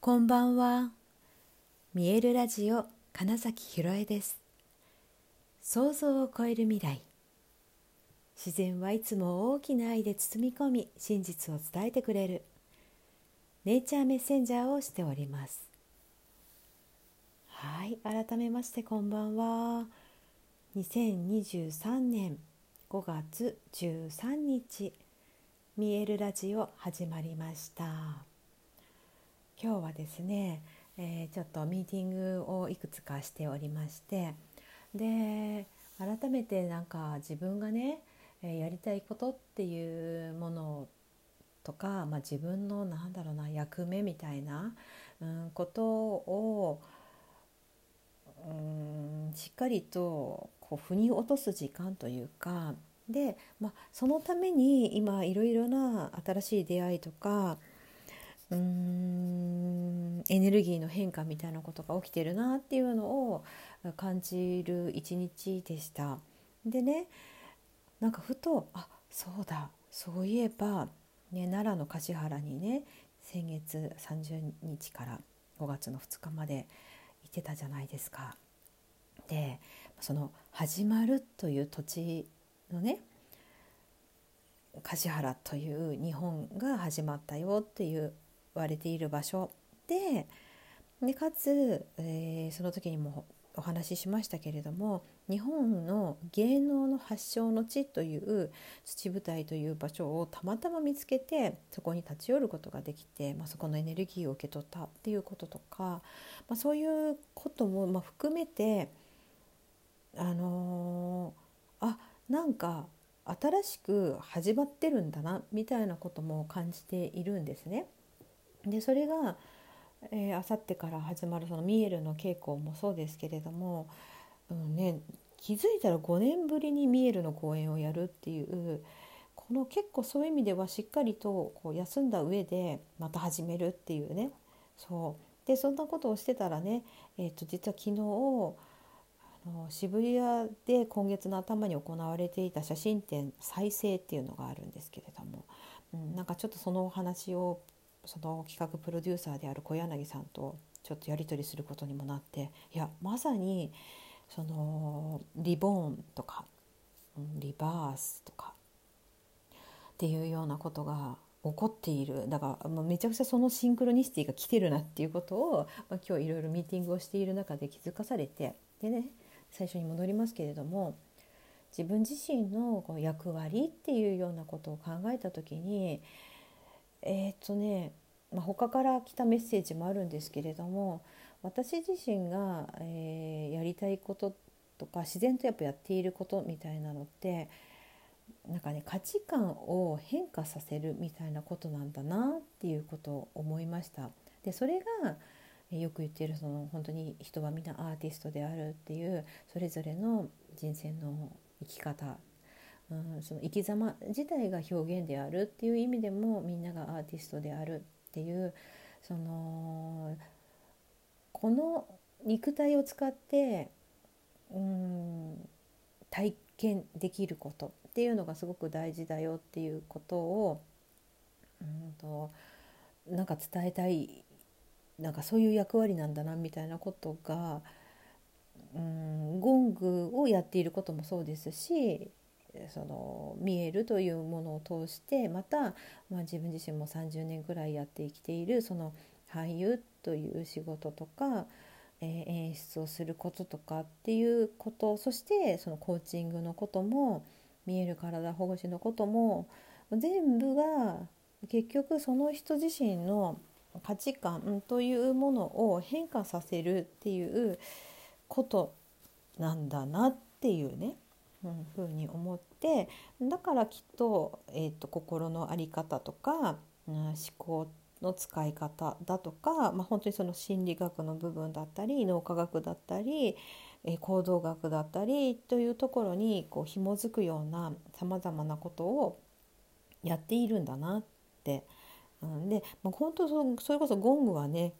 こんばんは。見えるラジオ金崎ひろえです。想像を超える未来。自然はいつも大きな愛で包み込み、真実を伝えてくれる。ネイチャーメッセンジャーをしております。はい、改めましてこんばんは。2023年5月13日、見えるラジオ始まりました。今日はですね、えー、ちょっとミーティングをいくつかしておりましてで改めてなんか自分がね、やりたいことっていうものとか、まあ、自分のなんだろうな役目みたいな、うん、ことを、うん、しっかりとこう腑に落とす時間というかで、まあ、そのために今いろいろな新しい出会いとかうーんエネルギーの変化みたいなことが起きてるなっていうのを感じる一日でした。でねなんかふとあそうだそういえば、ね、奈良の橿原にね先月30日から5月の2日まで行ってたじゃないですか。でその始まるという土地のね橿原という日本が始まったよっていうわれている場所ででかつ、えー、その時にもお話ししましたけれども日本の芸能の発祥の地という土舞台という場所をたまたま見つけてそこに立ち寄ることができて、まあ、そこのエネルギーを受け取ったっていうこととか、まあ、そういうこともま含めてあのー、あなんか新しく始まってるんだなみたいなことも感じているんですね。でそれがあさってから始まるそのミエルの稽古もそうですけれども、うんね、気づいたら5年ぶりにミエルの公演をやるっていうこの結構そういう意味ではしっかりとこう休んだ上でまた始めるっていうね。そう。でそんなことをしてたらね、えー、と実は昨日あの渋谷で今月の頭に行われていた写真展「再生」っていうのがあるんですけれども、うん、なんかちょっとそのお話をその企画プロデューサーである小柳さんとちょっとやり取りすることにもなっていやまさにそのリボーンとかリバースとかっていうようなことが起こっている。だから、めちゃくちゃそのシンクロニシティが来てるなっていうことを、まあ、今日いろいろミーティングをしている中で気づかされてでね最初に戻りますけれども自分自身のこう役割っていうようなことを考えた時にえー、っとね、まあ、他から来たメッセージもあるんですけれども私自身が、えー、やりたいこととか自然とやっぱやっていることみたいなのってなんかね価値観を変化させるみたいなことなんだなっていうことを思いました。でそれがよく言っているその本当に人はみんなアーティストであるっていうそれぞれの人生の生き方うん、その生き様自体が表現であるっていう意味でもみんながアーティストであるっていうそのこの肉体を使って、うん、体験できることっていうのがすごく大事だよっていうことを、うんと、なんか伝えたいなんかそういう役割なんだなみたいなことが、うん、ゴングをやっていることもそうですしその見えるというものを通してまた、まあ、自分自身も30年ぐらいやってきているその俳優という仕事とか、えー、演出をすることとかっていうことそしてそのコーチングのことも見える体保護士のことも全部が結局その人自身の価値観というものを変化させるっていうことなんだなっていうねうん、ふうに思ってだからきっと,、えーと、心の在り方とか、うん、思考の使い方だとか、まあ、本当にその心理学の部分だったり脳科学だったり、えー、行動学だったりというところにこう紐づくようなさまざまなことをやっているんだなって。うん、で、まあ、本当そそれこそゴングはね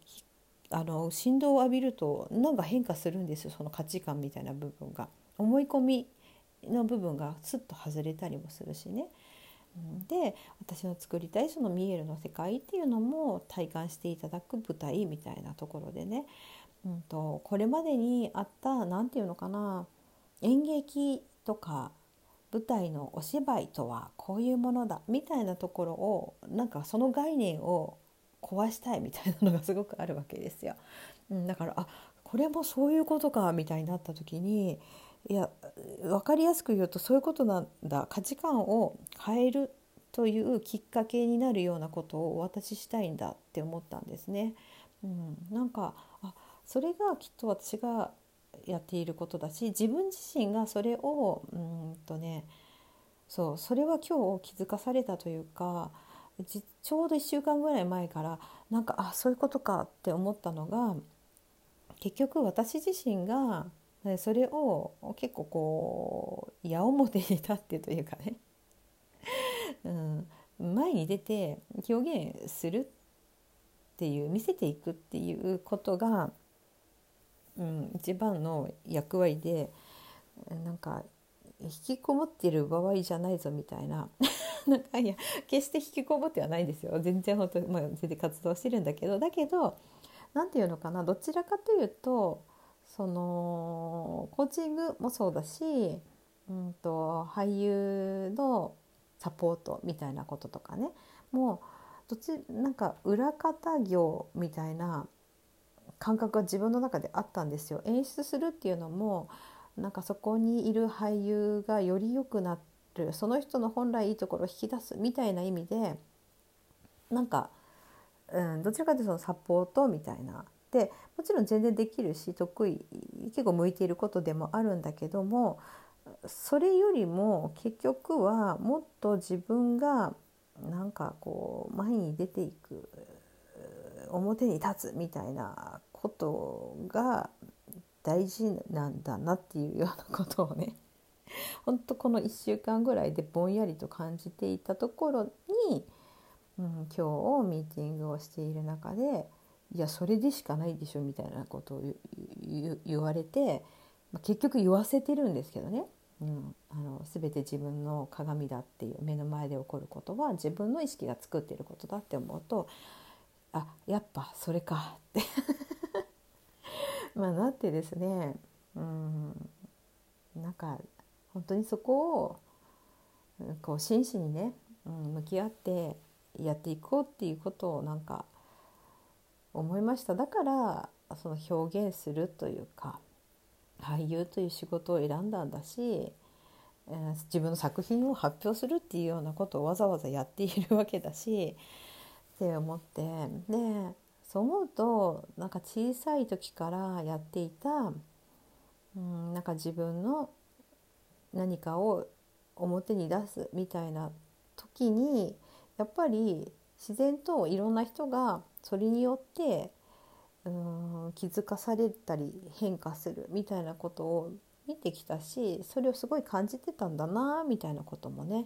あの振動を浴びるとなんか変化するんですよその価値観みたいな部分が。思い込みの部分がスッと外れたりもするしね。で私の作りたいそのミエルの世界っていうのも体感していただく舞台みたいなところでね、うんと、これまでにあった何て言うのかな演劇とか舞台のお芝居とはこういうものだみたいなところをなんかその概念を壊したいみたいなのがすごくあるわけですよ。うん、だからあこれもそういうことかみたいになった時にいや分かりやすく言うとそういうことなんだ価値観を変えるというきっかけになるようなことをお渡ししたいんだって思ったんですね。うん、なんかあそれがきっと私がやっていることだし自分自身がそれをうんとねそうそれは今日気づかされたというかちょうど1週間ぐらい前からなんかあそういうことかって思ったのが結局私自身がそれを結構こう矢面に立ってというかね、うん、前に出て表現するっていう見せていくっていうことが、うん、一番の役割でなんか引きこもってる場合じゃないぞみたいな。なんかいや決して引きこもってはないんですよ。全然本当、まあ、全然活動してるんだけど。だけど何て言うのかな。どちらかというとそのコーチングもそうだし、うんと、俳優のサポートみたいなこととかねもうどっちなんか裏方業みたいな感覚が自分の中であったんですよ。演出するっていうのもなんかそこにいる俳優がより良くなるその人の本来いいところを引き出すみたいな意味でなんかうん、どちらかというとそのサポートみたいなでもちろん全然できるし得意結構向いていることでもあるんだけどもそれよりも結局はもっと自分がなんかこう前に出ていく表に立つみたいなことが大事なんだなっていうようなことをね 本当この1週間ぐらいでぼんやりと感じていたところにうん、今日ミーティングをしている中でいやそれでしかないでしょみたいなことを言われて、まあ、結局言わせてるんですけどね、うん、あの全て自分の鏡だっていう目の前で起こることは自分の意識が作っていることだって思うとあやっぱそれかって。まあなってですね、うん、なんか本当にそこをこう真摯にね、うん、向き合ってやっていこうっていうことをなんか思いました。だからその表現するというか俳優という仕事を選んだんだし、えー、自分の作品を発表するっていうようなことをわざわざやっているわけだしって思ってでそう思うとなんか小さい時からやっていた、うん、なんか自分の何かを表に出すみたいな時にやっぱり自然といろんな人がそれによってうん気づかされたり変化するみたいなことを見てきたしそれをすごい感じてたんだなみたいなこともね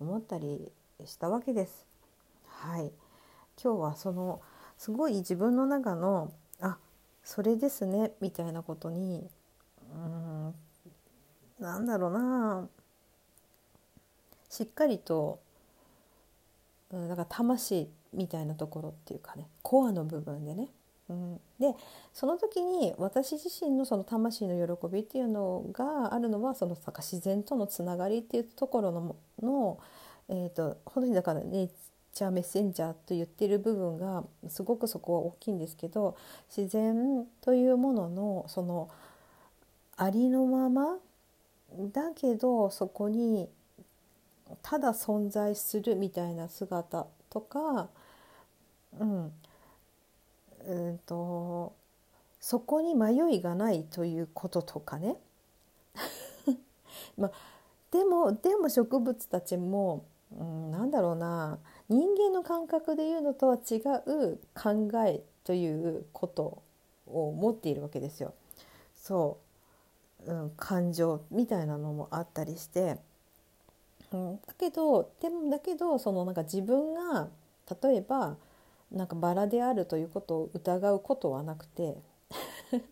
思ったりしたわけです。はい今日はそのすごい自分の中のあそれですねみたいなことにうんなんだろうなしっかりとうん、だから魂みたいなところっていうかねコアの部分でね、うん、でその時に私自身のその魂の喜びっていうのがあるのはその自然とのつながりっていうところのの、えーと、本当にだからネイチャーメッセンジャーと言ってる部分がすごくそこは大きいんですけど自然というもののそのありのままだけどそこにただ存在するみたいな姿とか、うん。うんと、そこに迷いがないということとかね。まあ、でもでも植物たちも、うん、なんだろうな。人間の感覚でいうのとは違う考えということを持っているわけですよ。そう、うん、感情みたいなのもあったりして。うん、だけどでもだけどそのなんか自分が例えばなんかバラであるということを疑うことはなくて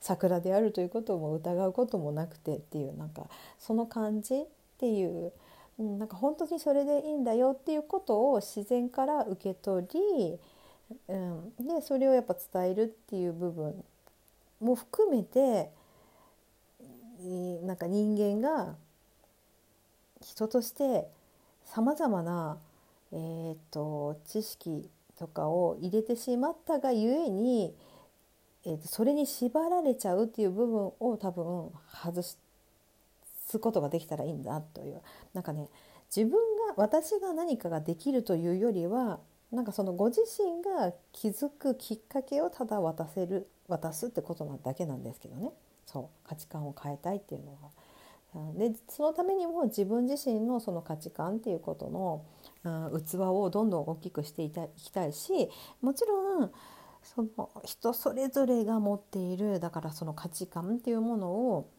桜であるということも疑うこともなくてっていうなんかその感じっていううん、なんか本当にそれでいいんだよっていうことを自然から受け取り、うん、でそれをやっぱ伝えるっていう部分も含めてなんか人間が人としてさまざまな、えーと、知識とかを入れてしまったがゆえに、えーとそれに縛られちゃうっていう部分を多分外すことができたらいいんだというなんかね自分が私が何かができるというよりはなんかそのご自身が気づくきっかけをただ渡せる渡すってことなだけなんですけどねそう価値観を変えたいっていうのは。でそのためにも自分自身のその価値観っていうことの、うん、器をどんどん大きくしていきたいしもちろんその人それぞれが持っているだからその価値観っていうものを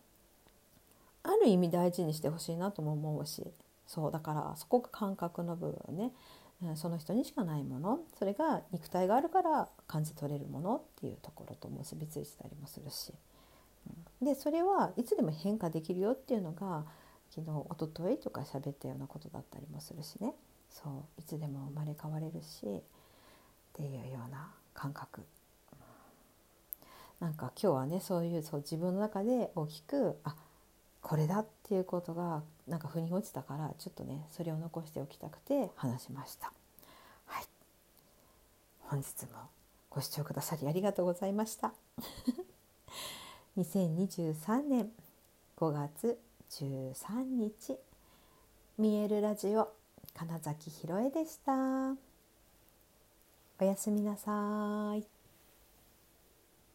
ある意味大事にしてほしいなとも思うしそうだからそこが感覚の部分ね。うんその人にしかないもの。それが肉体があるから感じ取れるものっていうところと結びついてたりもするし、でそれはいつでも変化できるよっていうのが昨日おとといとか喋ったようなことだったりもするしねそういつでも生まれ変われるしっていうような感覚なんか今日はねそういうそう自分の中で大きくあこれだっていうことがなんか腑に落ちたからちょっとねそれを残しておきたくて話しました。はい、本日もご視聴くださりありがとうございました。2023年5月13日見えるラジオ金崎ひろえでした。おやすみなさい。